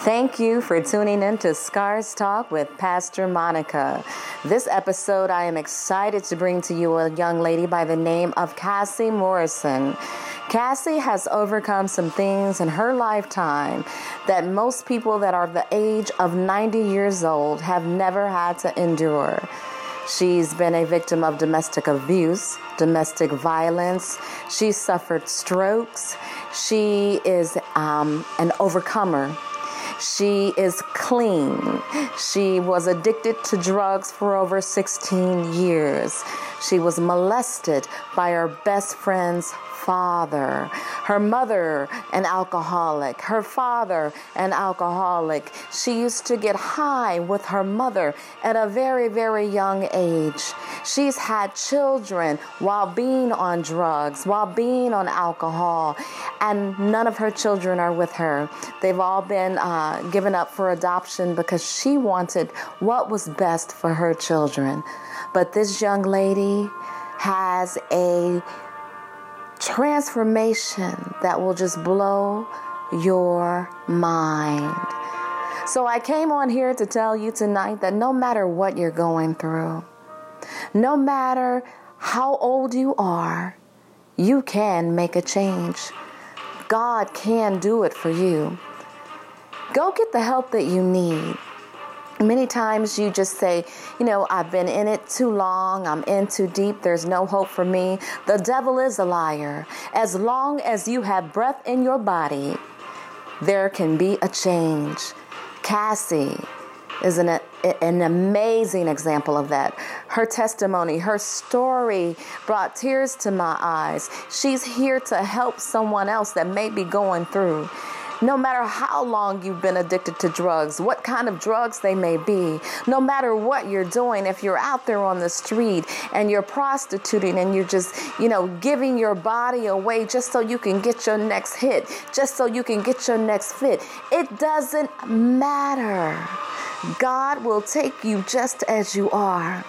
Thank you for tuning in to Scars Talk with Pastor Monica. This episode, I am excited to bring to you a young lady by the name of Cassie Morrison. Cassie has overcome some things in her lifetime that most people that are the age of 90 years old have never had to endure. She's been a victim of domestic abuse, domestic violence. She suffered strokes. She is um, an overcomer. She is clean. She was addicted to drugs for over 16 years. She was molested by her best friend's father. Her mother, an alcoholic. Her father, an alcoholic. She used to get high with her mother at a very, very young age. She's had children while being on drugs, while being on alcohol, and none of her children are with her. They've all been uh, Uh, given up for adoption because she wanted what was best for her children. But this young lady has a transformation that will just blow your mind. So I came on here to tell you tonight that no matter what you're going through, no matter how old you are, you can make a change. God can do it for you. Go get the help that you need. Many times you just say, you know, I've been in it too long, I'm in too deep, there's no hope for me. The devil is a liar. As long as you have breath in your body, there can be a change. Cassie is an, an amazing example of that. Her testimony, her story brought tears to my eyes. She's here to help someone else that may be going through. No matter how long you've been addicted to drugs, what kind of drugs they may be, no matter what you're doing, if you're out there on the street and you're prostituting and you're just, you know, giving your body away just so you can get your next hit, just so you can get your next fit, it doesn't matter. God will take you just as you are.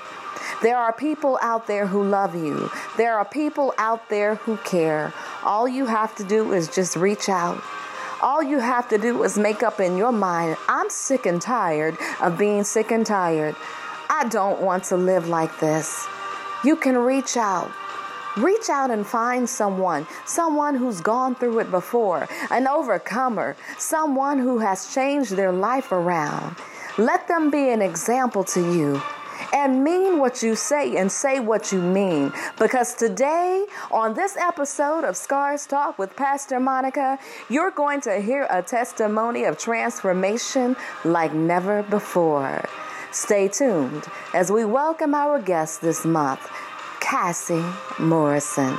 There are people out there who love you. There are people out there who care. All you have to do is just reach out. All you have to do is make up in your mind I'm sick and tired of being sick and tired. I don't want to live like this. You can reach out. Reach out and find someone, someone who's gone through it before, an overcomer, someone who has changed their life around. Let them be an example to you and mean what you say and say what you mean. Because today, on this episode of Scars Talk with Pastor Monica, you're going to hear a testimony of transformation like never before. Stay tuned as we welcome our guest this month, Cassie Morrison.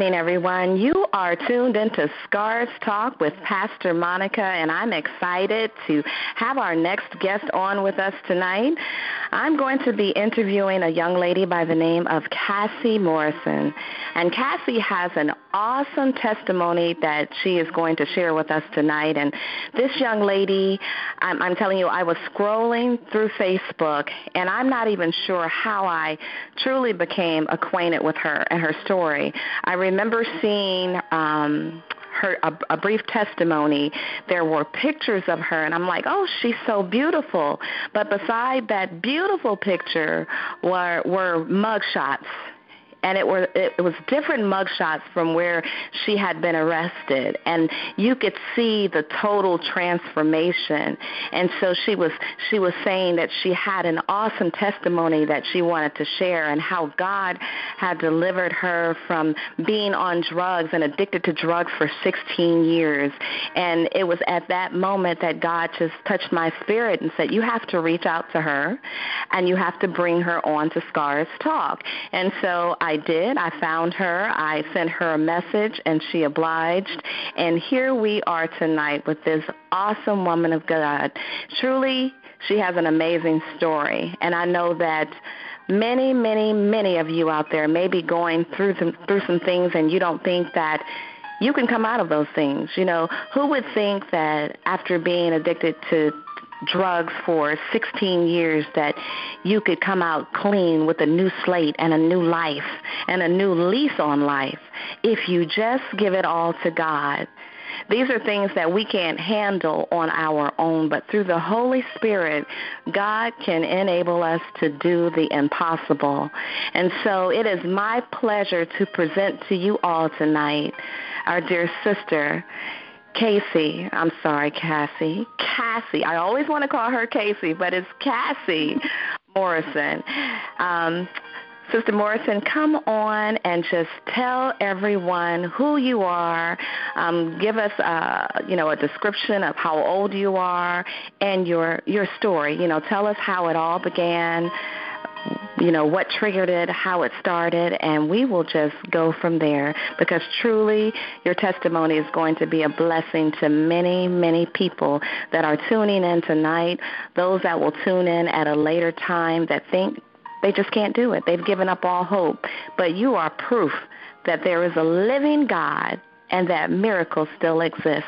Evening, everyone. You are tuned into Scars Talk with Pastor Monica, and I'm excited to have our next guest on with us tonight. I'm going to be interviewing a young lady by the name of Cassie Morrison. And Cassie has an awesome testimony that she is going to share with us tonight. And this young lady, I'm, I'm telling you, I was scrolling through Facebook, and I'm not even sure how I truly became acquainted with her and her story. I remember seeing um, her a, a brief testimony, there were pictures of her, and I'm like, oh, she's so beautiful. But beside that beautiful picture were were mugshots and it were it was different mugshots from where she had been arrested. And you could see the total transformation. And so she was she was saying that she had an awesome testimony that she wanted to share and how God had delivered her from being on drugs and addicted to drugs for 16 years. And it was at that moment that God just touched my spirit and said you have to reach out to her and you have to bring her on to Scars Talk. And so I I did. I found her. I sent her a message, and she obliged. And here we are tonight with this awesome woman of God. Truly, she has an amazing story. And I know that many, many, many of you out there may be going through some, through some things, and you don't think that you can come out of those things. You know, who would think that after being addicted to drugs for 16 years that you could come out clean with a new slate and a new life and a new lease on life if you just give it all to God. These are things that we can't handle on our own, but through the Holy Spirit, God can enable us to do the impossible. And so it is my pleasure to present to you all tonight our dear sister, Casey. I'm sorry, Cassie. Cassie. I always want to call her Casey, but it's Cassie Morrison. Um, Sister Morrison, come on and just tell everyone who you are. Um, give us, uh, you know, a description of how old you are and your your story. You know, tell us how it all began you know, what triggered it, how it started, and we will just go from there because truly your testimony is going to be a blessing to many, many people that are tuning in tonight, those that will tune in at a later time that think they just can't do it. They've given up all hope. But you are proof that there is a living God and that miracles still exist.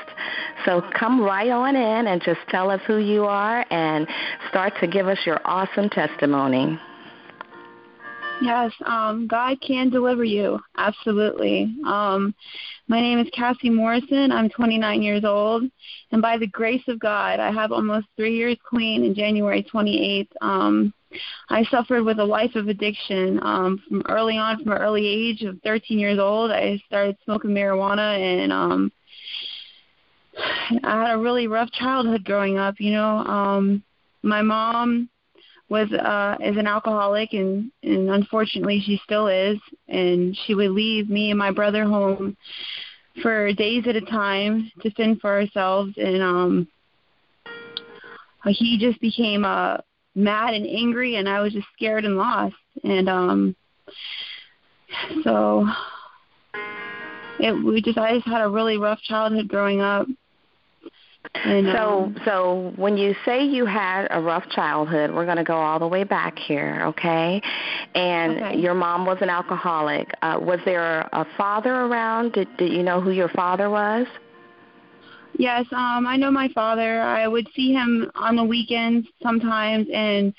So come right on in and just tell us who you are and start to give us your awesome testimony. Yes, um, God can deliver you. Absolutely. Um, my name is Cassie Morrison. I'm 29 years old, and by the grace of God, I have almost three years clean. In January 28th, um, I suffered with a life of addiction um, from early on, from an early age of 13 years old. I started smoking marijuana, and um, I had a really rough childhood growing up. You know, um, my mom was uh is an alcoholic and and unfortunately she still is. And she would leave me and my brother home for days at a time to fend for ourselves. And um he just became uh mad and angry and I was just scared and lost. And um so it we just I just had a really rough childhood growing up so, so when you say you had a rough childhood, we're going to go all the way back here, okay? And okay. your mom was an alcoholic. Uh, was there a father around? Did Did you know who your father was? Yes, um, I know my father. I would see him on the weekends sometimes, and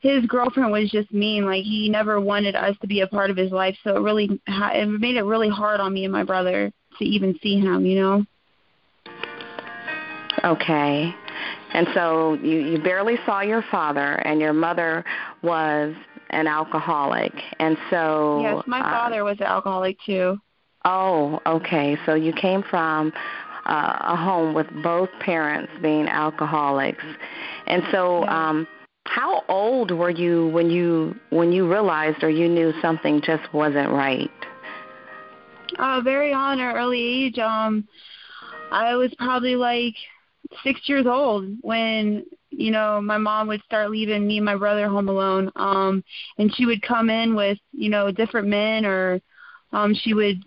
his girlfriend was just mean. Like he never wanted us to be a part of his life, so it really it made it really hard on me and my brother to even see him. You know. Okay. And so you, you barely saw your father, and your mother was an alcoholic. And so. Yes, my uh, father was an alcoholic too. Oh, okay. So you came from uh, a home with both parents being alcoholics. And so. um how old were you when you when you realized or you knew something just wasn't right? Uh very on an early age. Um I was probably like six years old when you know my mom would start leaving me and my brother home alone um and she would come in with you know different men or Um, she would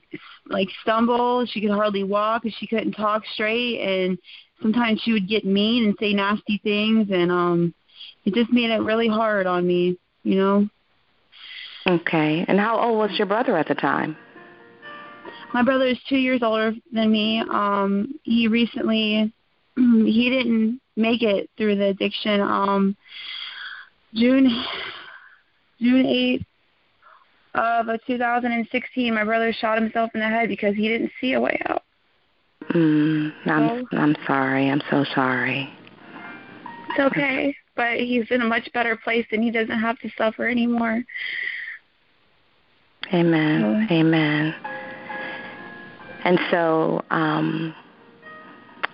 like stumble. She could hardly walk. and She couldn't talk straight, and sometimes she would get mean and say nasty things, and um, it just made it really hard on me. You know. Okay. And how old was your brother at the time? My brother is two years older than me. Um, he recently he didn't make it through the addiction. Um, June June eighth of 2016, my brother shot himself in the head because he didn't see a way out. Mm, I'm so, I'm sorry. I'm so sorry. It's okay, but he's in a much better place and he doesn't have to suffer anymore. Amen. So, Amen. And so, um,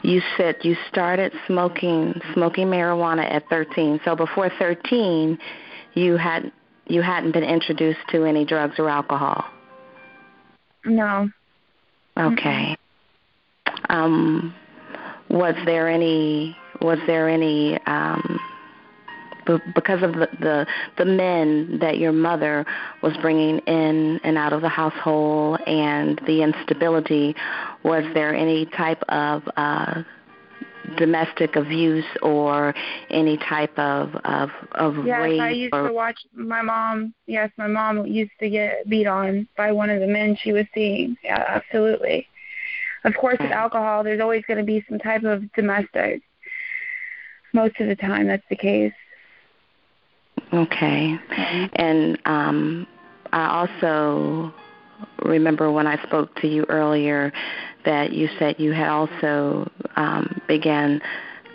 you said you started smoking smoking marijuana at 13. So before 13, you had you hadn't been introduced to any drugs or alcohol. No. Okay. Um, was there any was there any um, because of the, the the men that your mother was bringing in and out of the household and the instability was there any type of uh domestic abuse or any type of of of yes, rape I used or... to watch my mom. Yes, my mom used to get beat on by one of the men she was seeing. Yeah, absolutely. Of course, with alcohol, there's always going to be some type of domestic. Most of the time, that's the case. Okay. And um, I also remember when I spoke to you earlier that you said you had also um, began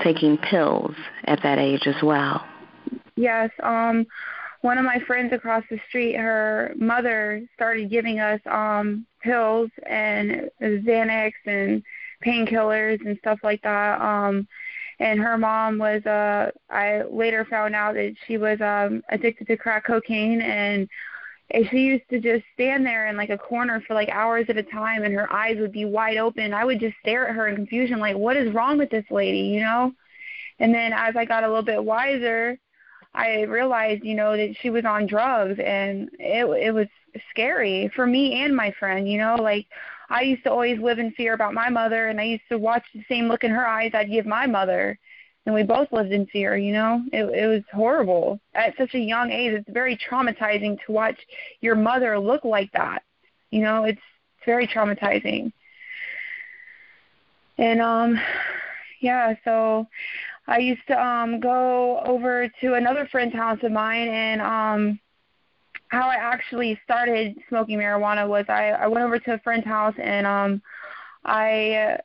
taking pills at that age as well. Yes. Um, one of my friends across the street, her mother started giving us um, pills and Xanax and painkillers and stuff like that. Um, and her mom was uh I later found out that she was um addicted to crack cocaine and and she used to just stand there in like a corner for like hours at a time and her eyes would be wide open. I would just stare at her in confusion like what is wrong with this lady, you know? And then as I got a little bit wiser, I realized, you know, that she was on drugs and it it was scary for me and my friend, you know, like I used to always live in fear about my mother and I used to watch the same look in her eyes I'd give my mother and we both lived in fear, you know. It it was horrible. At such a young age, it's very traumatizing to watch your mother look like that. You know, it's it's very traumatizing. And um yeah, so I used to um go over to another friend's house of mine and um how I actually started smoking marijuana was I I went over to a friend's house and um I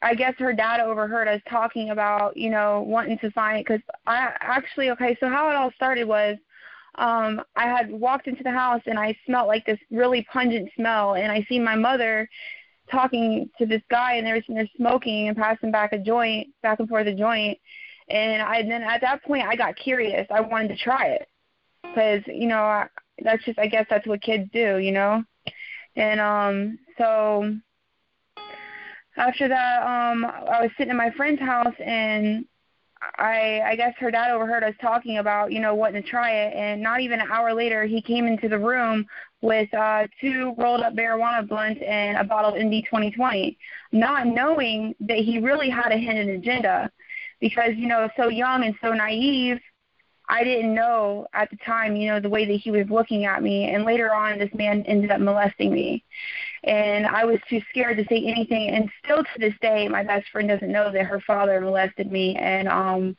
I guess her dad overheard us talking about you know wanting to find because I actually okay so how it all started was um I had walked into the house and I smelled like this really pungent smell and I seen my mother talking to this guy and they were there smoking and passing back a joint, back and forth a joint. And I and then at that point I got curious. I wanted to try it because you know I, that's just I guess that's what kids do, you know. And um so after that um I was sitting in my friend's house and I I guess her dad overheard us talking about, you know, wanting to try it and not even an hour later he came into the room with uh two rolled up marijuana blunts and a bottle of MD 2020, not knowing that he really had a hidden agenda because, you know, so young and so naive, I didn't know at the time, you know, the way that he was looking at me and later on this man ended up molesting me and I was too scared to say anything. And still to this day, my best friend doesn't know that her father molested me, and um,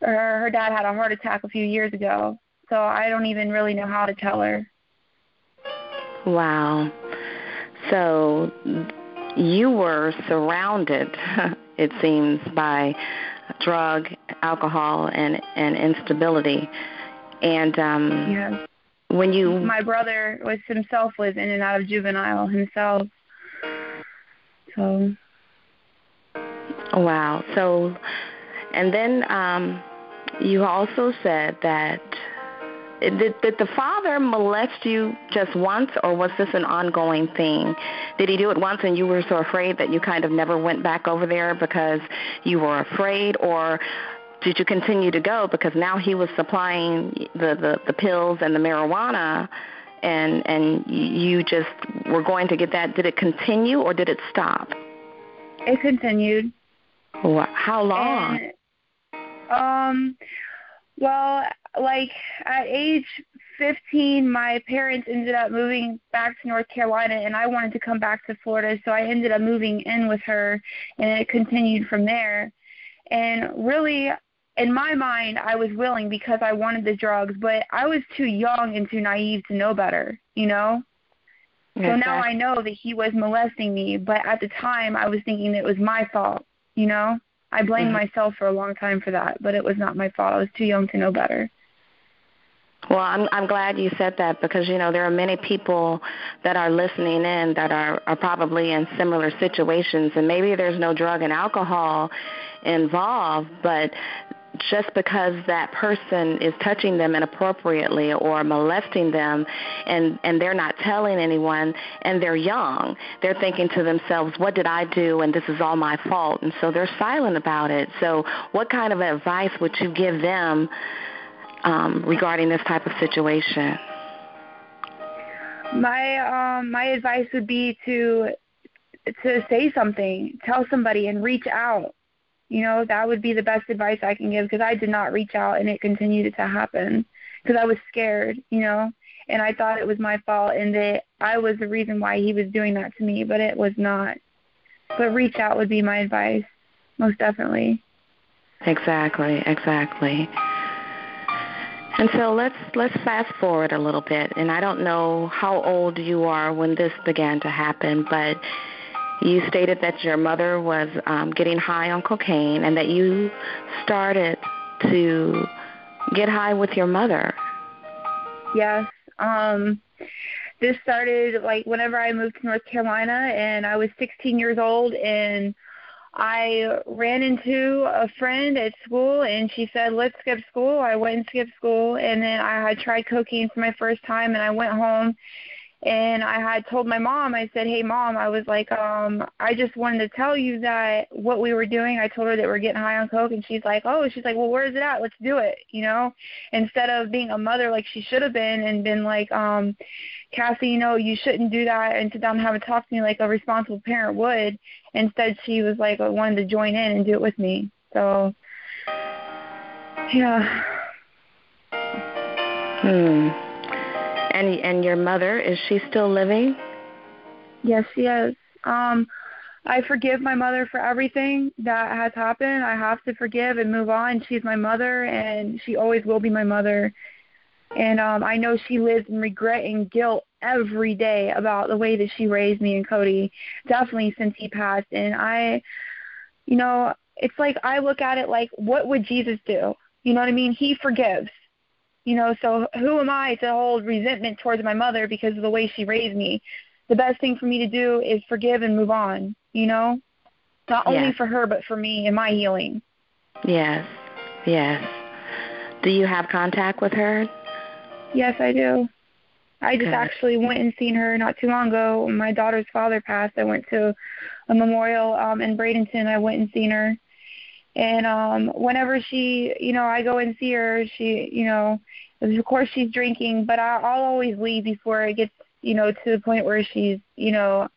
her her dad had a heart attack a few years ago. So I don't even really know how to tell her. Wow. So you were surrounded, it seems, by drug, alcohol, and and instability. And um, yes when you my brother was himself was in and out of juvenile himself. So. Wow. So and then um you also said that did, did the father molest you just once or was this an ongoing thing did he do it once and you were so afraid that you kind of never went back over there because you were afraid or did you continue to go because now he was supplying the the, the pills and the marijuana and and you just were going to get that. Did it continue or did it stop? It continued. How long? And, um, well, like at age 15, my parents ended up moving back to North Carolina, and I wanted to come back to Florida, so I ended up moving in with her, and it continued from there. And really, in my mind, I was willing because I wanted the drugs, but I was too young and too naive to know better, you know? Exactly. So now I know that he was molesting me, but at the time I was thinking it was my fault, you know? I blamed mm-hmm. myself for a long time for that, but it was not my fault. I was too young to know better. Well, I'm I'm glad you said that because you know there are many people that are listening in that are are probably in similar situations. And maybe there's no drug and alcohol involved, but just because that person is touching them inappropriately or molesting them and and they're not telling anyone and they're young they're thinking to themselves what did i do? And this is all my fault. And so they're silent about it. So what kind of advice would you give them um, regarding this type of situation my um my advice would be to to say something tell somebody and reach out you know, that would be the best advice I can give because I did not reach out and it continued to happen because I was scared, you know, and I thought it was my fault and that I was the reason why he was doing that to me, but it was not. But reach out would be my advice, most definitely. Exactly, exactly. And so let's let's fast forward a little bit. And I don't know how old you are when this began to happen, but you stated that your mother was um, getting high on cocaine and that you started to get high with your mother. Yes. Um, this started like whenever I moved to North Carolina and I was 16 years old and I ran into a friend at school and she said, let's skip school. I went and skipped school and then I had tried cocaine for my first time and I went home and I had told my mom, I said, Hey mom, I was like, um, I just wanted to tell you that what we were doing, I told her that we're getting high on coke and she's like, Oh, she's like, Well where is it at? Let's do it you know? Instead of being a mother like she should have been and been like, um, Cassie, you know, you shouldn't do that and sit down and have a talk to me like a responsible parent would. Instead she was like wanted to join in and do it with me. So yeah. Hmm. And and your mother is she still living? Yes, she is. Um, I forgive my mother for everything that has happened. I have to forgive and move on. She's my mother, and she always will be my mother. And um, I know she lives in regret and guilt every day about the way that she raised me and Cody. Definitely since he passed. And I, you know, it's like I look at it like, what would Jesus do? You know what I mean? He forgives. You know, so who am I to hold resentment towards my mother because of the way she raised me? The best thing for me to do is forgive and move on, you know? Not only for her but for me and my healing. Yes. Yes. Do you have contact with her? Yes, I do. I just actually went and seen her not too long ago. My daughter's father passed. I went to a memorial um in Bradenton. I went and seen her and um whenever she you know i go and see her she you know of course she's drinking but I, i'll always leave before it gets you know to the point where she's you know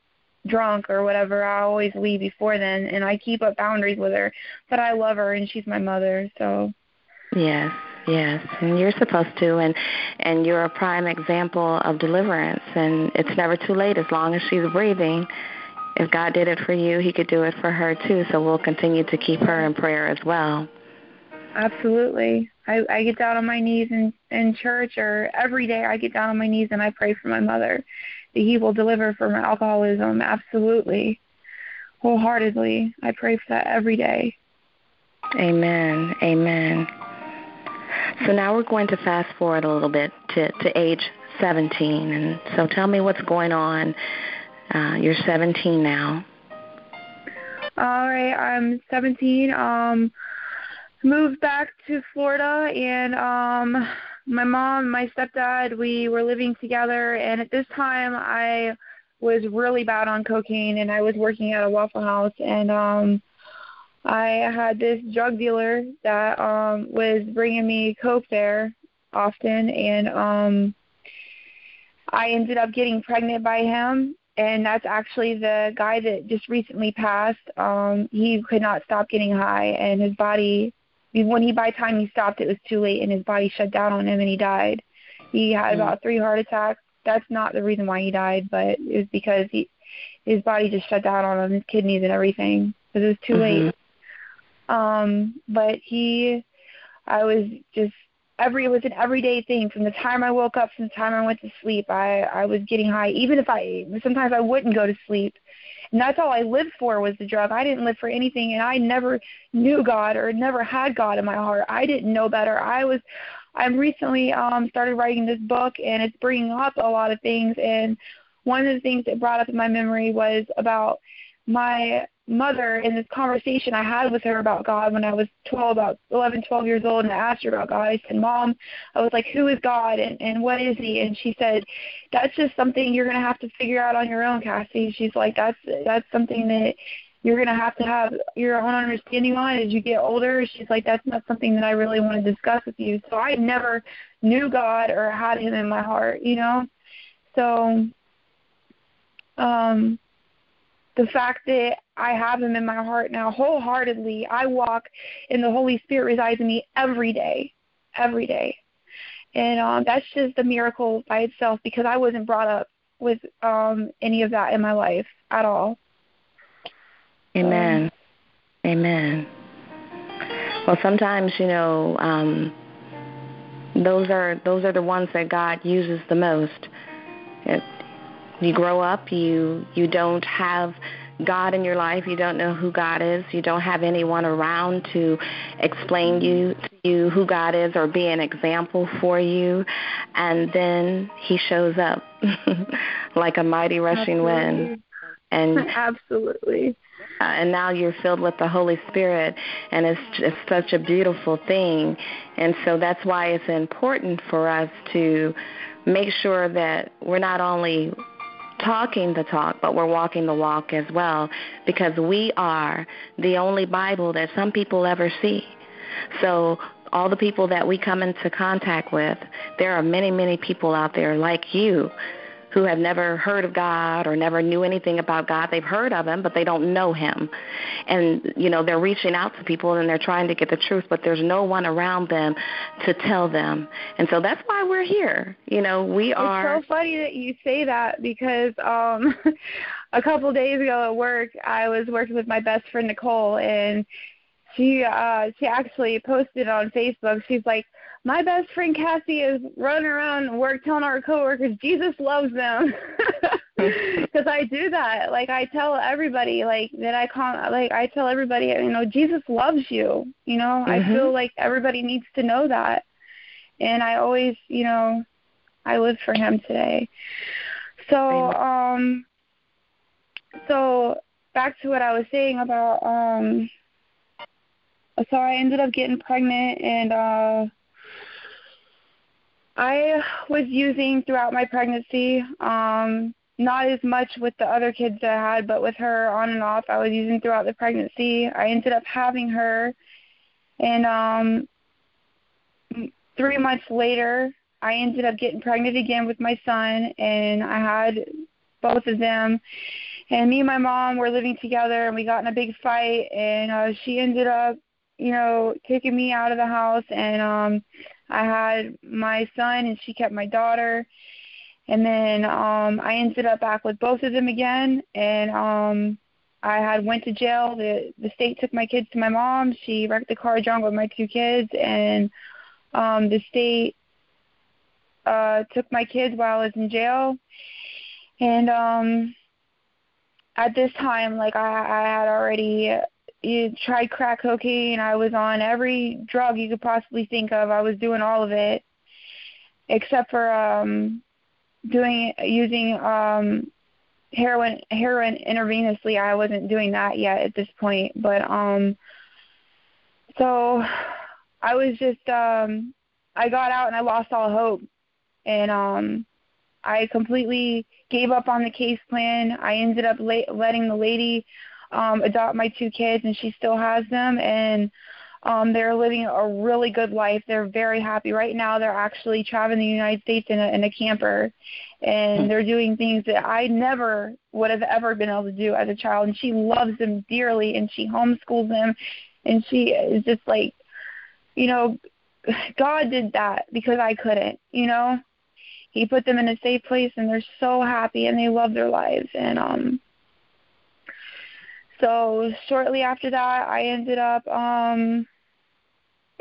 drunk or whatever. I always leave before then and i keep up boundaries with her but i love her and she's my mother so. Yes yes and you're supposed to and and you're a prime example of deliverance and it's never too late as long as she's breathing if God did it for you, He could do it for her too. So we'll continue to keep her in prayer as well. Absolutely. I, I get down on my knees in, in church, or every day I get down on my knees and I pray for my mother that He will deliver from alcoholism. Absolutely. Wholeheartedly. I pray for that every day. Amen. Amen. So now we're going to fast forward a little bit to, to age 17. And so tell me what's going on uh, you're 17 now. All right, I'm 17. Um, moved back to Florida, and um, my mom, my stepdad, we were living together. And at this time, I was really bad on cocaine, and I was working at a Waffle House, and um, I had this drug dealer that um, was bringing me coke there often, and um, I ended up getting pregnant by him and that's actually the guy that just recently passed. Um, he could not stop getting high, and his body, when he by time he stopped, it was too late, and his body shut down on him, and he died. He had mm about three heart attacks. That's not the reason why he died, but it was because he, his body just shut down on him, his kidneys and everything, because it was too mm-hmm. late. Um, but he, I was just every it was an everyday thing from the time I woke up to the time I went to sleep. I I was getting high, even if I sometimes I wouldn't go to sleep, and that's all I lived for was the drug. I didn't live for anything, and I never knew God or never had God in my heart. I didn't know better. I was. I'm recently um started writing this book, and it's bringing up a lot of things. And one of the things that brought up in my memory was about my mother in this conversation I had with her about God when I was 12, about 11, 12 years old, and I asked her about God. I said, Mom, I was like, who is God and, and what is he? And she said, that's just something you're going to have to figure out on your own, Cassie. She's like, that's, that's something that you're going to have to have your own understanding on as you get older. She's like, that's not something that I really want to discuss with you. So I never knew God or had him in my heart, you know? So, um, the fact that I have him in my heart now wholeheartedly. I walk and the Holy Spirit resides in me every day, every day. And um that's just a miracle by itself because I wasn't brought up with um any of that in my life at all. Amen. Amen. Well, sometimes, you know, um those are those are the ones that God uses the most. It, you grow up, you you don't have God in your life, you don't know who God is, you don't have anyone around to explain you to you who God is or be an example for you, and then he shows up like a mighty rushing Absolutely. wind. And Absolutely. Uh, and now you're filled with the Holy Spirit, and it's just such a beautiful thing. And so that's why it's important for us to make sure that we're not only talking the talk, but we're walking the walk as well because we are the only Bible that some people ever see. So all the people that we come into contact with, there are many, many people out there like you who have never heard of God or never knew anything about God. They've heard of him, but they don't know him. And, you know, they're reaching out to people and they're trying to get the truth, but there's no one around them to tell them. And so that's why we're here. You know, we are. It's so funny that you say that because um a couple days ago at work, I was working with my best friend Nicole and she uh she actually posted on Facebook. She's like, my best friend Cassie is running around work telling our coworkers Jesus loves them because I do that. Like I tell everybody like that I call like I tell everybody you know Jesus loves you. You know mm-hmm. I feel like everybody needs to know that, and I always you know I live for Him today. So um so back to what I was saying about um so I ended up getting pregnant and uh I was using throughout my pregnancy, um, not as much with the other kids that I had, but with her on and off. I was using throughout the pregnancy. I ended up having her, and um, three months later, I ended up getting pregnant again with my son, and I had both of them. And me and my mom were living together, and we got in a big fight, and uh, she ended up, you know, kicking me out of the house, and um I had my son and she kept my daughter. And then um I ended up back with both of them again and um I had went to jail. The the state took my kids to my mom. She wrecked the car drunk with my two kids and um the state uh took my kids while I was in jail. And um at this time like I I had already you tried crack cocaine. I was on every drug you could possibly think of. I was doing all of it, except for um, doing using um, heroin heroin intravenously. I wasn't doing that yet at this point, but um, so I was just um, I got out and I lost all hope, and um, I completely gave up on the case plan. I ended up la- letting the lady um adopt my two kids and she still has them and Um, they're living a really good life. They're very happy right now. They're actually traveling the United States in a, in a camper, and hmm. they're doing things that I never would have ever been able to do as a child. And she loves them dearly, and she homeschools them, and she is just like, you know, God did that because I couldn't. You know, He put them in a safe place, and they're so happy, and they love their lives, and um so shortly after that, I ended up um,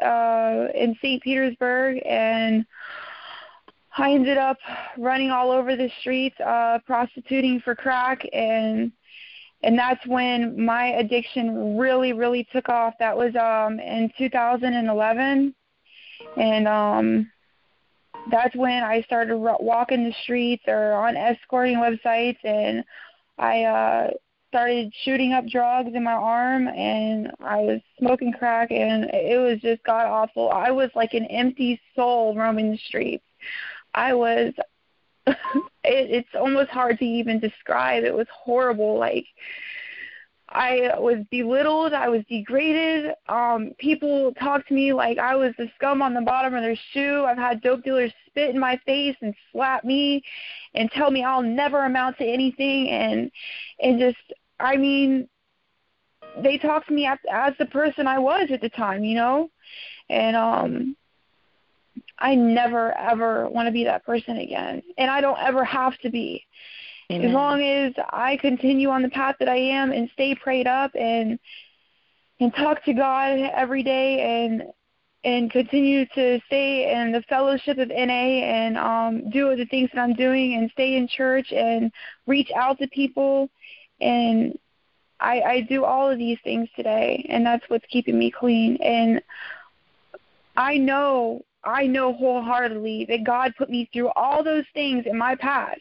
uh, in St. Petersburg, and I ended up running all over the streets, uh, prostituting for crack, and and that's when my addiction really, really took off. That was um, in 2011, and um, that's when I started walking the streets or on escorting websites, and I uh, started shooting up drugs in my arm and I was smoking crack and it was just god awful. I was like an empty soul roaming the streets. I was it, it's almost hard to even describe. It was horrible. Like I was belittled, I was degraded. Um people talked to me like I was the scum on the bottom of their shoe. I've had dope dealers spit in my face and slap me and tell me I'll never amount to anything and and just I mean, they talked to me as, as the person I was at the time, you know, and um, I never ever want to be that person again, and I don't ever have to be. Amen. As long as I continue on the path that I am and stay prayed up and and talk to God every day and and continue to stay in the fellowship of NA and um do the things that I'm doing and stay in church and reach out to people and I I do all of these things today and that's what's keeping me clean. And I know I know wholeheartedly that God put me through all those things in my past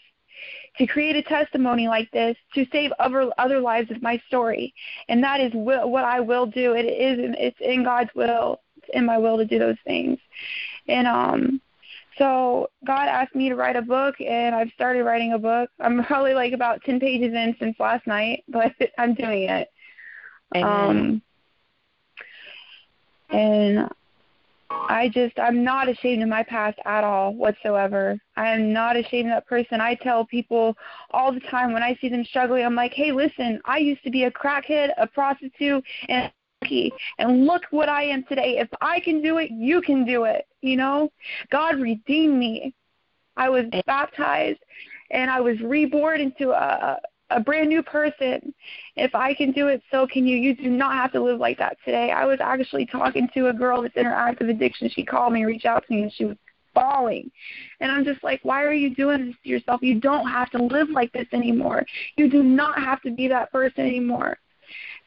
to create a testimony like this to save other other lives with my story. And that is will, what I will do. It is it's in God's will it's in my will to do those things. And um so God asked me to write a book, and I've started writing a book. I'm probably like about 10 pages in since last night, but I'm doing it. Amen. Um, and I just, I'm not ashamed of my past at all whatsoever. I am not ashamed of that person. I tell people all the time when I see them struggling, I'm like, hey, listen, I used to be a crackhead, a prostitute, and and look what I am today. If I can do it, you can do it. You know, God redeemed me. I was baptized and I was reborn into a a brand new person. If I can do it, so can you. You do not have to live like that today. I was actually talking to a girl that's in her active addiction. She called me, reached out to me, and she was falling. And I'm just like, why are you doing this to yourself? You don't have to live like this anymore. You do not have to be that person anymore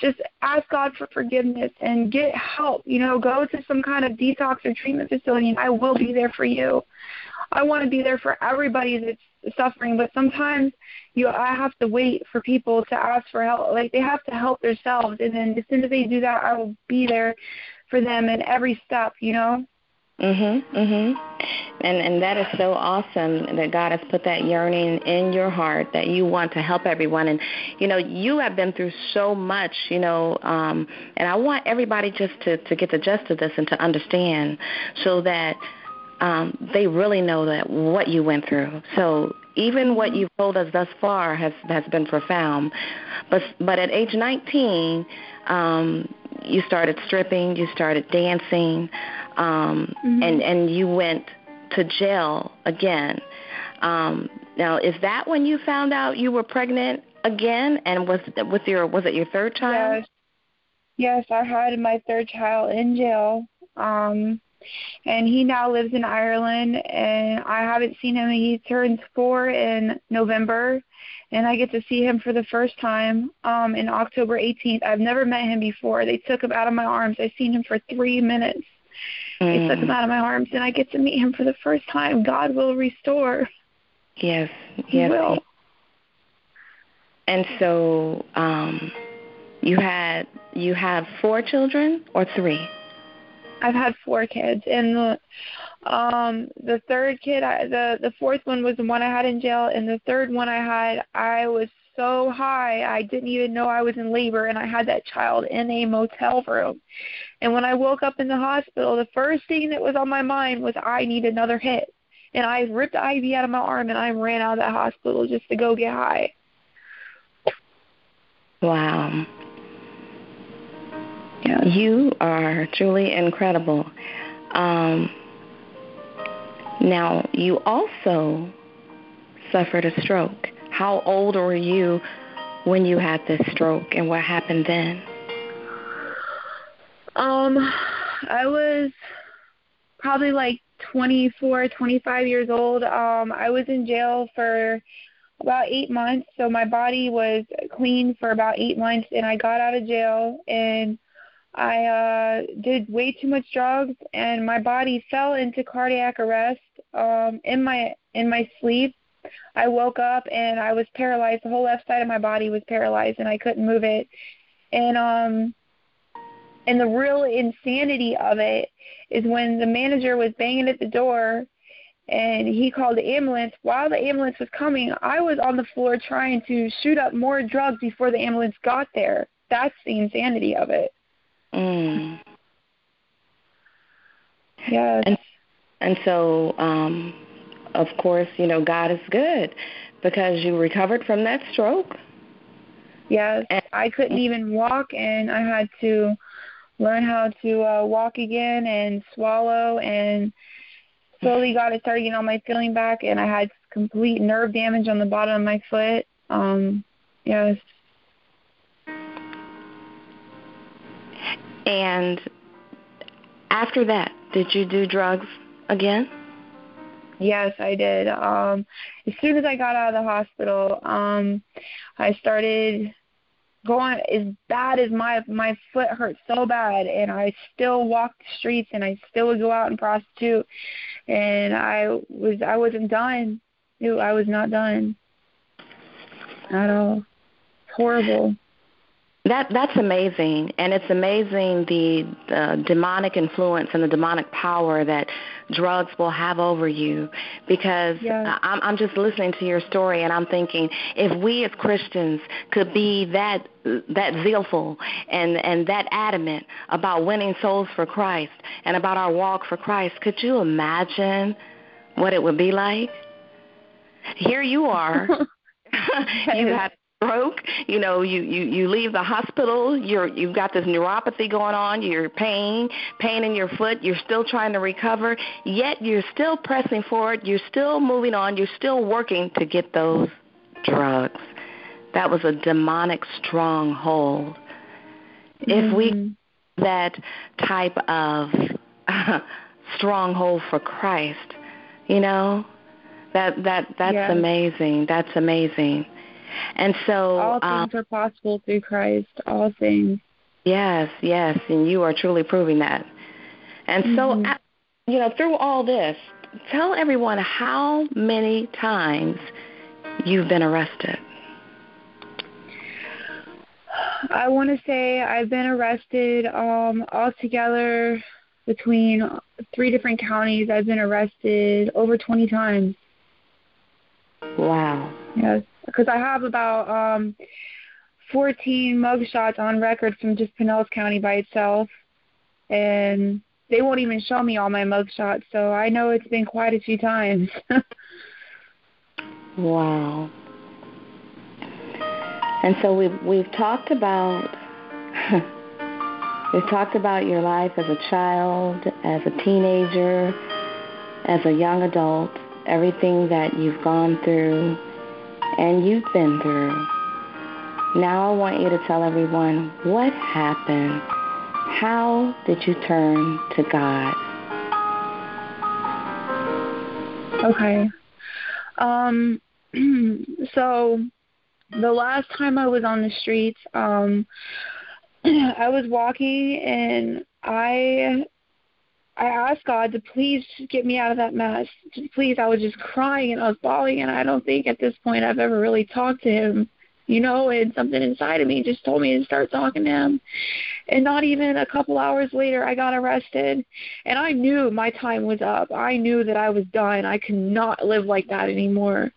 just ask God for forgiveness and get help. You know, go to some kind of detox or treatment facility, and I will be there for you. I want to be there for everybody that's suffering, but sometimes you I have to wait for people to ask for help. Like they have to help themselves, and then as soon as they do that, I will be there for them in every step. You know. Mhm. Mhm. And and that is so awesome that God has put that yearning in your heart that you want to help everyone and you know you have been through so much, you know, um and I want everybody just to to get the gist of this and to understand so that um they really know that what you went through. So even what you've told us thus far has has been profound. But but at age 19, um you started stripping, you started dancing um, mm-hmm. and and you went to jail again. Um, now, is that when you found out you were pregnant again? And was with your was it your third child? Yes, yes, I had my third child in jail. Um, and he now lives in Ireland, and I haven't seen him. He turns four in November, and I get to see him for the first time um, in October 18th. I've never met him before. They took him out of my arms. I've seen him for three minutes. Mm. He took him out of my arms, and I get to meet him for the first time. God will restore. Yes, yes. He will. And so, um, you had you have four children or three? I've had four kids, and the um the third kid, I, the the fourth one was the one I had in jail, and the third one I had, I was so high I didn't even know I was in labor and I had that child in a motel room. And when I woke up in the hospital, the first thing that was on my mind was I need another hit. And I ripped the IV out of my arm and I ran out of that hospital just to go get high. Wow. Yeah. You are truly incredible. Um, now, you also suffered a stroke. How old were you when you had this stroke and what happened then? Um, I was probably like 24, 25 years old. Um, I was in jail for about eight months, so my body was clean for about eight months, and I got out of jail and I uh did way too much drugs and my body fell into cardiac arrest um in my in my sleep I woke up and I was paralyzed. The whole left side of my body was paralyzed and I couldn't move it. And um and the real insanity of it is when the manager was banging at the door and he called the ambulance. While the ambulance was coming, I was on the floor trying to shoot up more drugs before the ambulance got there. That's the insanity of it. Mm. Yes. And and so um of course, you know, God is good because you recovered from that stroke. Yes, I couldn't even walk, and I had to learn how to uh, walk again and swallow, and slowly got it started getting all my feeling back, and I had complete nerve damage on the bottom of my foot. Um, yes. And after that, did you do drugs again? Yes, I did. Um, as soon as I got out of the hospital, um, I started going as bad as my my foot hurt so bad, and I still walked the streets, and I still would go out and prostitute, and I was I wasn't done. I was not done at all. It's horrible. That that's amazing, and it's amazing the, the demonic influence and the demonic power that drugs will have over you. Because yeah. I'm I'm just listening to your story, and I'm thinking if we as Christians could be that that zealful and and that adamant about winning souls for Christ and about our walk for Christ, could you imagine what it would be like? Here you are. you had stroke you know you you you leave the hospital you're you've got this neuropathy going on you're pain pain in your foot you're still trying to recover yet you're still pressing forward you're still moving on you're still working to get those drugs that was a demonic stronghold mm-hmm. if we mm-hmm. that type of stronghold for Christ you know that that that's yes. amazing that's amazing and so all things um, are possible through Christ. All things. Yes, yes, and you are truly proving that. And mm-hmm. so, you know, through all this, tell everyone how many times you've been arrested. I want to say I've been arrested um, altogether between three different counties. I've been arrested over 20 times. Wow. Yes because I have about um 14 mugshots on record from just Pinellas County by itself, and they won't even show me all my mugshots, so I know it's been quite a few times. wow. And so we've we've talked about we've talked about your life as a child, as a teenager, as a young adult, everything that you've gone through and you've been through. Now I want you to tell everyone what happened. How did you turn to God? Okay. Um so the last time I was on the streets, um I was walking and I I asked God to please get me out of that mess. Please, I was just crying and I was bawling, and I don't think at this point I've ever really talked to Him, you know. And something inside of me just told me to start talking to Him. And not even a couple hours later, I got arrested, and I knew my time was up. I knew that I was done. I could not live like that anymore.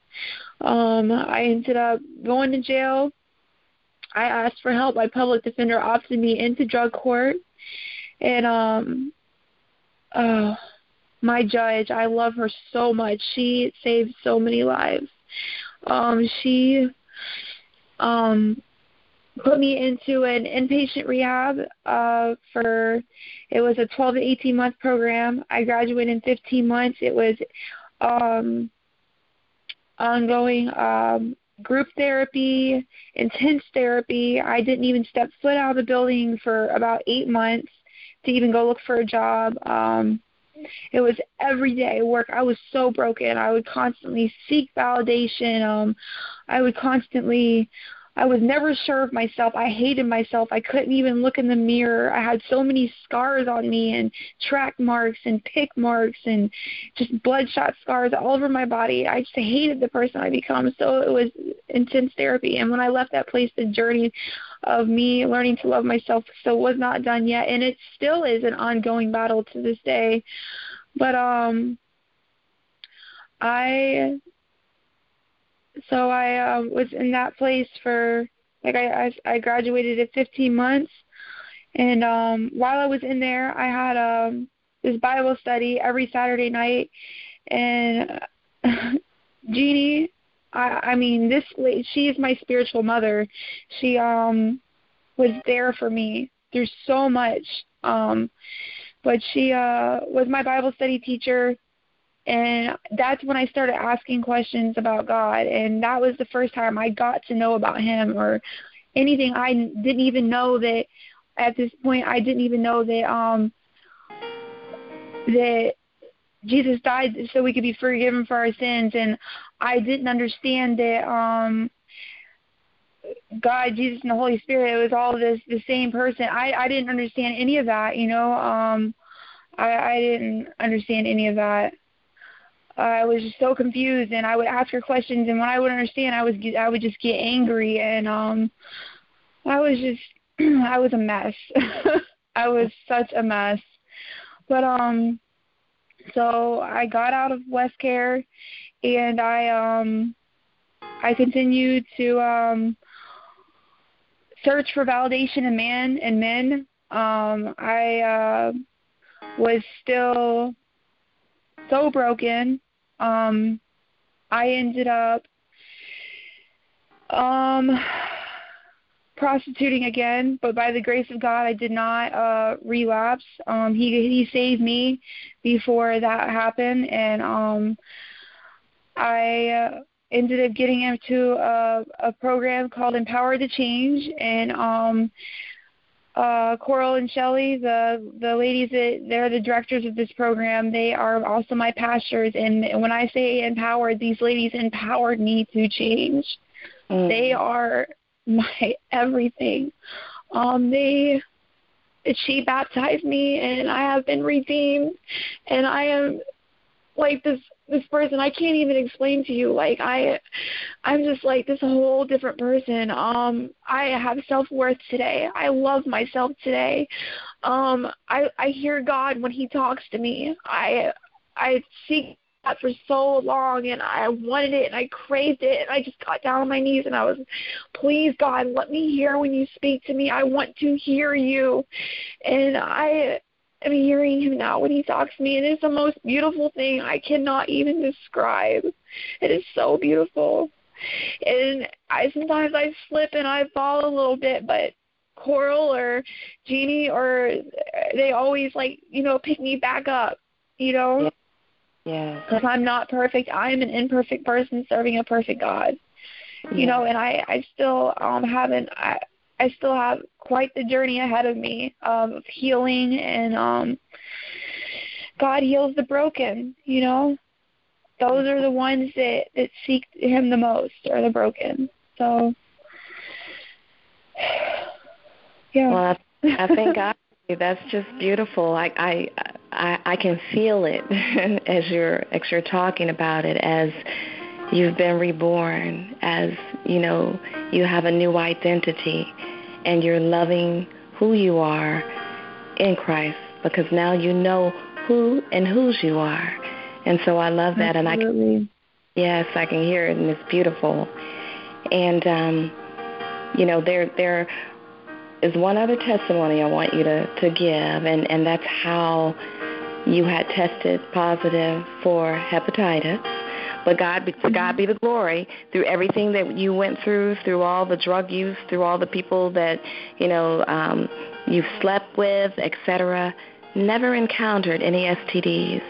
Um, I ended up going to jail. I asked for help. My public defender opted me into drug court, and um, uh, my judge, I love her so much. She saved so many lives. Um, she um put me into an inpatient rehab uh for it was a 12 to 18 month program. I graduated in 15 months. It was um ongoing um group therapy, intense therapy. I didn't even step foot out of the building for about 8 months to even go look for a job. Um it was everyday work. I was so broken. I would constantly seek validation. Um I would constantly I was never sure of myself. I hated myself. I couldn't even look in the mirror. I had so many scars on me and track marks and pick marks and just bloodshot scars all over my body. I just hated the person I become. So it was intense therapy. And when I left that place, the journey of me learning to love myself still was not done yet. And it still is an ongoing battle to this day. But um I so I um, was in that place for like I, I I graduated at 15 months, and um, while I was in there, I had um, this Bible study every Saturday night, and Jeannie, I I mean this she is my spiritual mother. She um was there for me through so much. Um, but she uh was my Bible study teacher and that's when I started asking questions about God. And that was the first time I got to know about Him or anything. I didn't even know that at this point, I didn't even know that, um, that Jesus died so we could be forgiven for our sins. And I didn't understand that, um, God, Jesus, and the Holy Spirit, it was all this the same person. I I didn't understand any of that, you know. Um I I didn't understand any of that. I was just so confused, and I would ask her questions, and when I would understand, I was I would just get angry, and um, I was just I was a mess. I was such a mess, but um, so I got out of West Care, and I um, I continued to um search for validation in man and men. Um, I uh, was still so broken. Um, I ended up um, prostituting again, but by the grace of God, I did not uh, relapse. Um, he he saved me before that happened, and um, I uh, ended up getting into a, a program called Empower to Change, and um, uh, Coral and Shelly, the the ladies that they're the directors of this program. They are also my pastors, and when I say empowered, these ladies empowered me to change. Mm. They are my everything. Um, they she baptized me, and I have been redeemed, and I am like this this person I can't even explain to you like I I'm just like this whole different person. Um I have self-worth today. I love myself today. Um I I hear God when he talks to me. I I seek that for so long and I wanted it and I craved it and I just got down on my knees and I was please God let me hear when you speak to me. I want to hear you. And I am hearing him now when he talks to me. It is the most beautiful thing I cannot even describe. It is so beautiful. And I sometimes I slip and I fall a little bit, but Coral or Jeannie or they always like you know pick me back up. You know. Yeah. Because I'm not perfect. I am an imperfect person serving a perfect God. Yeah. You know, and I I still um haven't I I still have quite the journey ahead of me of healing and um God heals the broken, you know. Those are the ones that that seek him the most are the broken. So yeah. Well, I, I thank God. That's just beautiful. I I I, I can feel it as you're as you're talking about it as you've been reborn as you know you have a new identity and you're loving who you are in Christ because now you know who and whose you are. And so I love that Absolutely. and I can Yes, I can hear it, and it's beautiful. And um, you know, there there is one other testimony I want you to to give, and and that's how you had tested positive for hepatitis. But God, to God mm-hmm. be the glory through everything that you went through, through all the drug use, through all the people that you know um, you've slept with, etc. Never encountered any STDs.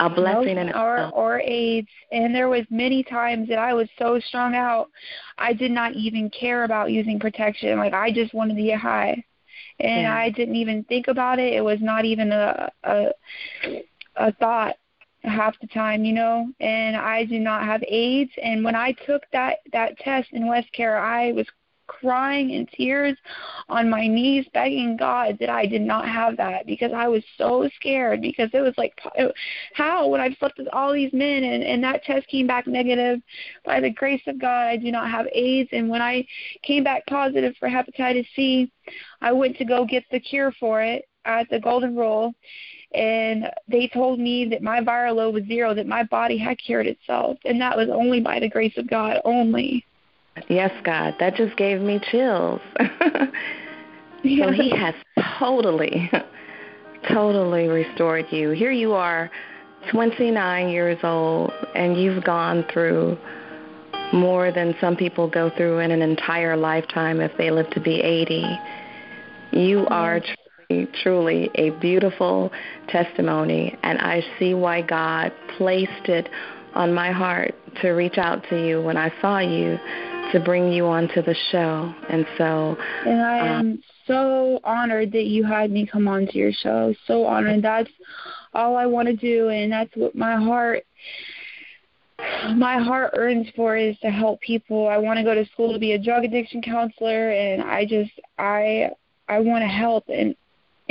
A blessing nope, in or, or AIDS. And there was many times that I was so strung out, I did not even care about using protection. Like I just wanted to get high, and yeah. I didn't even think about it. It was not even a a, a thought half the time, you know, and I do not have AIDS. And when I took that that test in West Westcare, I was crying in tears on my knees begging God that I did not have that because I was so scared because it was like how when I've slept with all these men? And and that test came back negative. By the grace of God I do not have AIDS. And when I came back positive for hepatitis C I went to go get the cure for it at the Golden Rule and they told me that my viral load was zero, that my body had cured itself, and that was only by the grace of God only. Yes, God, that just gave me chills. so He has totally, totally restored you. Here you are, 29 years old, and you've gone through more than some people go through in an entire lifetime if they live to be 80. You are truly, a beautiful testimony, and I see why God placed it on my heart to reach out to you when I saw you to bring you onto the show. And so And I um, am so honored that you had me come onto your show. So honored. That's all I want to do and that's what my heart my heart earns for is to help people. I want to go to school to be a drug addiction counselor and I just I I want to help in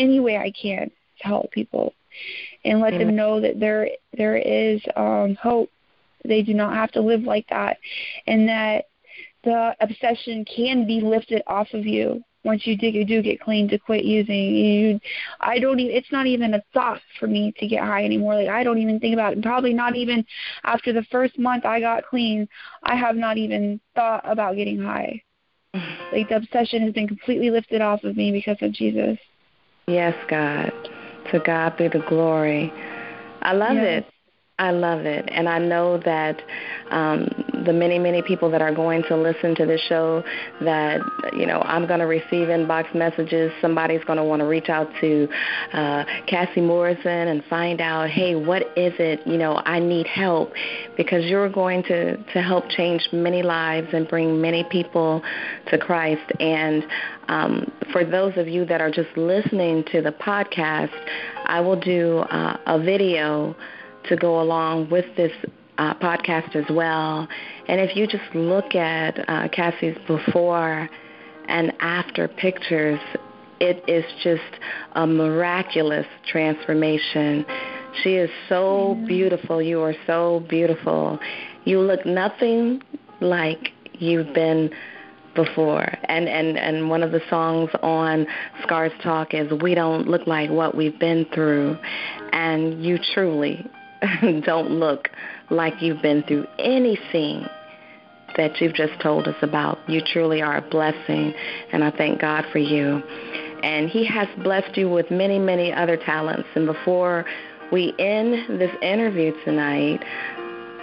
any way I can to help people and let them know that there there is um hope. They do not have to live like that and that the obsession can be lifted off of you once you do, you do get clean to quit using. You i don't even it's not even a thought for me to get high anymore. Like i don't even think about it. Probably not even after the first month i got clean i have not even thought about getting high. Like the obsession has been completely lifted off of me because of jesus yes god. To god be the glory. I love yes. it I love it. And I know that um, the many, many people that are going to listen to this show, that, you know, I'm going to receive inbox messages. Somebody's going to want to reach out to uh, Cassie Morrison and find out, hey, what is it? You know, I need help because you're going to, to help change many lives and bring many people to Christ. And um, for those of you that are just listening to the podcast, I will do uh, a video to go along with this uh, podcast as well. And if you just look at uh, Cassie's before and after pictures, it is just a miraculous transformation. She is so beautiful. You are so beautiful. You look nothing like you've been before. And and and one of the songs on Scars Talk is we don't look like what we've been through. And you truly don't look like you've been through anything that you've just told us about. You truly are a blessing, and I thank God for you. And He has blessed you with many, many other talents. And before we end this interview tonight,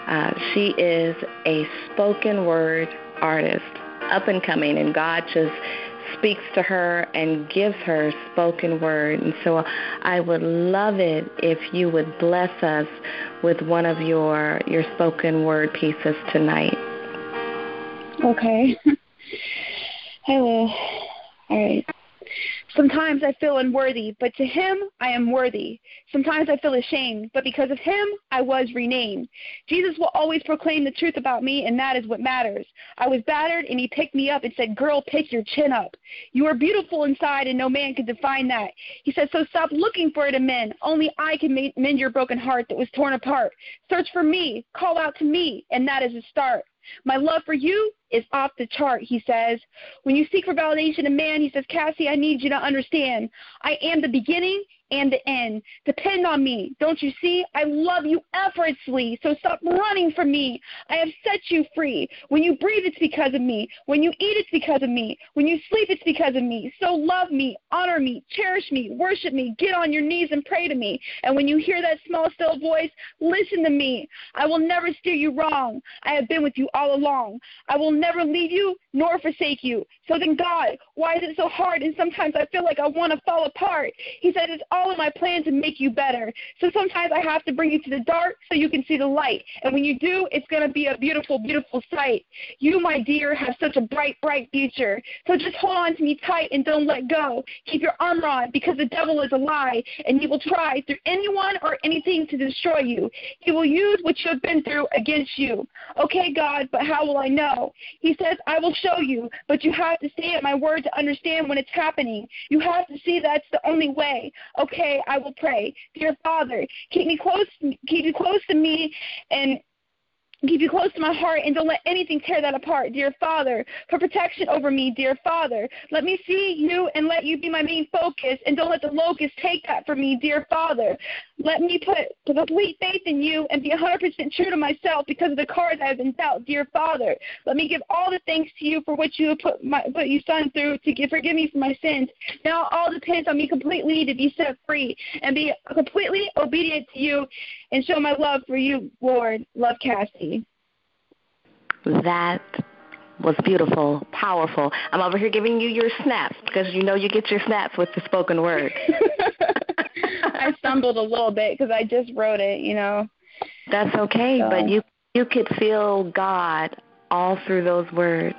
uh, she is a spoken word artist, up and coming, and God just speaks to her and gives her spoken word. And so I would love it if you would bless us with one of your your spoken word pieces tonight. Okay. I will. All right. Sometimes I feel unworthy, but to him I am worthy. Sometimes I feel ashamed, but because of him I was renamed. Jesus will always proclaim the truth about me, and that is what matters. I was battered, and he picked me up and said, Girl, pick your chin up. You are beautiful inside, and no man can define that. He said, So stop looking for it in men. Only I can mend your broken heart that was torn apart. Search for me, call out to me, and that is a start. My love for you is off the chart, he says. When you seek for validation in man, he says, Cassie, I need you to understand. I am the beginning and the end. Depend on me. Don't you see? I love you effortlessly, so stop running from me. I have set you free. When you breathe, it's because of me. When you eat, it's because of me. When you sleep, it's because of me. So love me, honor me, cherish me, worship me, get on your knees and pray to me. And when you hear that small, still voice, listen to me. I will never steer you wrong. I have been with you all along. I will never leave you nor forsake you. So then, God, why is it so hard? And sometimes I feel like I want to fall apart. He said it's in my plan to make you better. So sometimes I have to bring you to the dark so you can see the light. And when you do, it's going to be a beautiful, beautiful sight. You, my dear, have such a bright, bright future. So just hold on to me tight and don't let go. Keep your armor on because the devil is a lie and he will try through anyone or anything to destroy you. He will use what you have been through against you. Okay, God, but how will I know? He says, I will show you, but you have to stay at my word to understand when it's happening. You have to see that's the only way. Okay, I will pray. Dear Father, keep me close keep you close to me and Keep you close to my heart and don't let anything tear that apart, dear Father. For protection over me, dear Father. Let me see you and let you be my main focus and don't let the locust take that from me, dear Father. Let me put complete faith in you and be 100% true to myself because of the cards I have been dealt, dear Father. Let me give all the thanks to you for what you have put my put your son through to give, forgive me for my sins. Now all depends on me completely to be set free and be completely obedient to you and show my love for you, Lord. Love Cassie. That was beautiful, powerful. I'm over here giving you your snaps because you know you get your snaps with the spoken word. I stumbled a little bit because I just wrote it, you know. That's okay, so. but you you could feel God all through those words.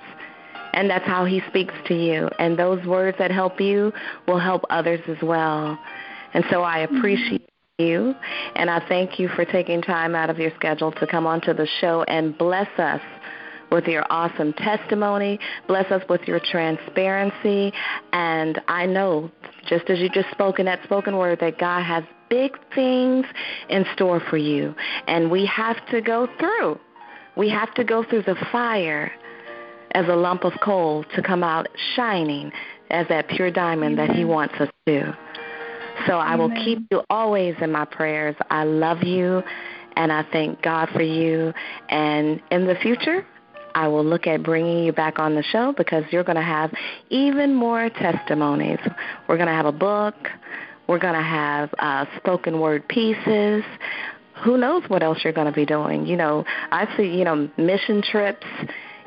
And that's how he speaks to you. And those words that help you will help others as well. And so I mm-hmm. appreciate you. And I thank you for taking time out of your schedule to come onto the show and bless us with your awesome testimony. Bless us with your transparency. And I know, just as you just spoke in that spoken word, that God has big things in store for you. And we have to go through. We have to go through the fire as a lump of coal to come out shining as that pure diamond Amen. that He wants us to. So I will keep you always in my prayers. I love you and I thank God for you. And in the future, I will look at bringing you back on the show because you're going to have even more testimonies. We're going to have a book. We're going to have uh, spoken word pieces. Who knows what else you're going to be doing? You know, I see, you know, mission trips.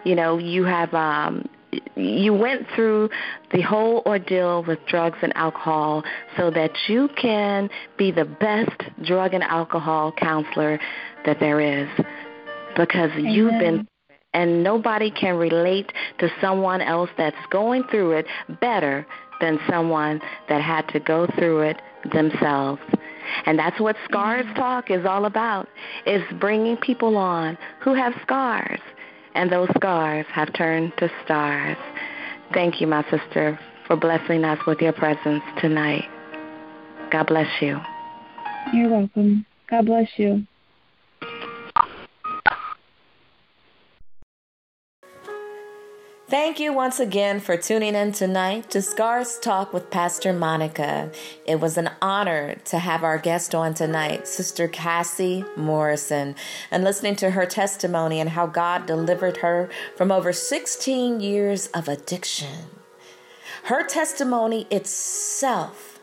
You know, you have um, you went through the whole ordeal with drugs and alcohol so that you can be the best drug and alcohol counselor that there is because Amen. you've been and nobody can relate to someone else that's going through it better than someone that had to go through it themselves. And that's what Scars mm-hmm. Talk is all about, is bringing people on who have scars and those scars have turned to stars. Thank you, my sister, for blessing us with your presence tonight. God bless you. You're welcome. God bless you. Thank you once again for tuning in tonight to Scars Talk with Pastor Monica. It was an honor to have our guest on tonight, Sister Cassie Morrison, and listening to her testimony and how God delivered her from over 16 years of addiction. Her testimony itself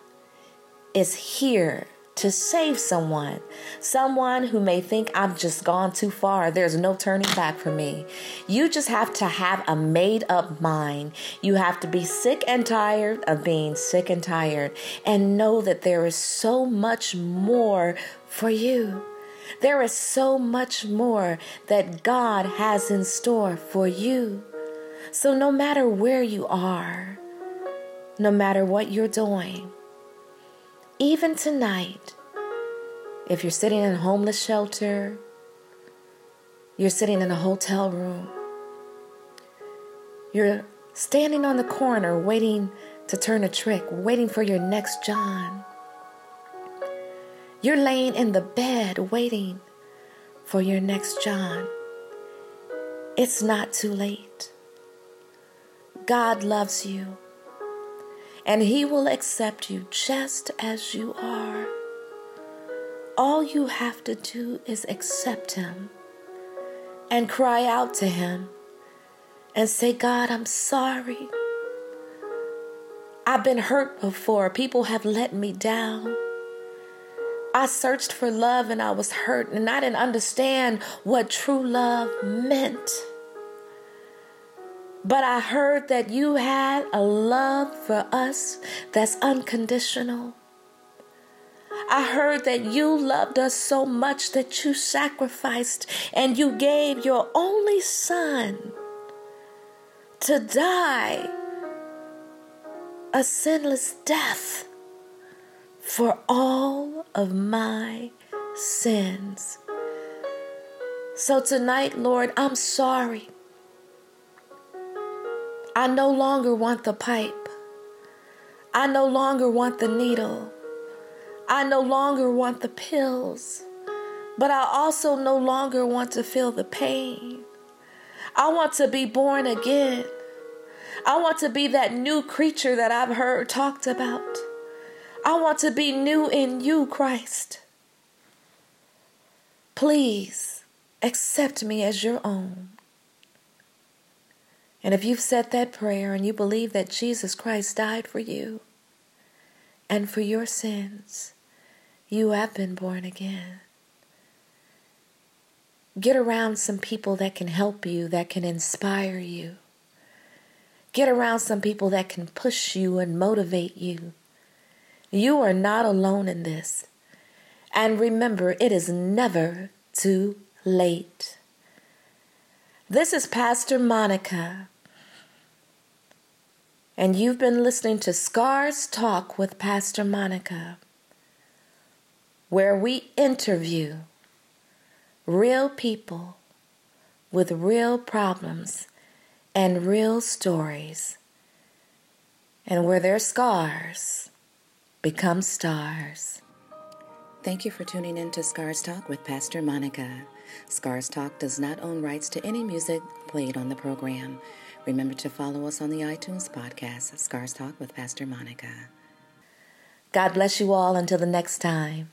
is here to save someone. Someone who may think I've just gone too far. There's no turning back for me. You just have to have a made up mind. You have to be sick and tired of being sick and tired and know that there is so much more for you. There is so much more that God has in store for you. So, no matter where you are, no matter what you're doing, even tonight, if you're sitting in a homeless shelter, you're sitting in a hotel room, you're standing on the corner waiting to turn a trick, waiting for your next John. You're laying in the bed waiting for your next John. It's not too late. God loves you. And He will accept you just as you are. All you have to do is accept Him and cry out to Him and say, God, I'm sorry. I've been hurt before. People have let me down. I searched for love and I was hurt and I didn't understand what true love meant. But I heard that you had a love for us that's unconditional. I heard that you loved us so much that you sacrificed and you gave your only son to die a sinless death for all of my sins. So tonight, Lord, I'm sorry. I no longer want the pipe. I no longer want the needle. I no longer want the pills. But I also no longer want to feel the pain. I want to be born again. I want to be that new creature that I've heard talked about. I want to be new in you, Christ. Please accept me as your own. And if you've said that prayer and you believe that Jesus Christ died for you and for your sins, you have been born again. Get around some people that can help you, that can inspire you. Get around some people that can push you and motivate you. You are not alone in this. And remember, it is never too late. This is Pastor Monica, and you've been listening to Scars Talk with Pastor Monica, where we interview real people with real problems and real stories, and where their scars become stars. Thank you for tuning in to Scars Talk with Pastor Monica. Scars Talk does not own rights to any music played on the program. Remember to follow us on the iTunes podcast, Scars Talk with Pastor Monica. God bless you all until the next time.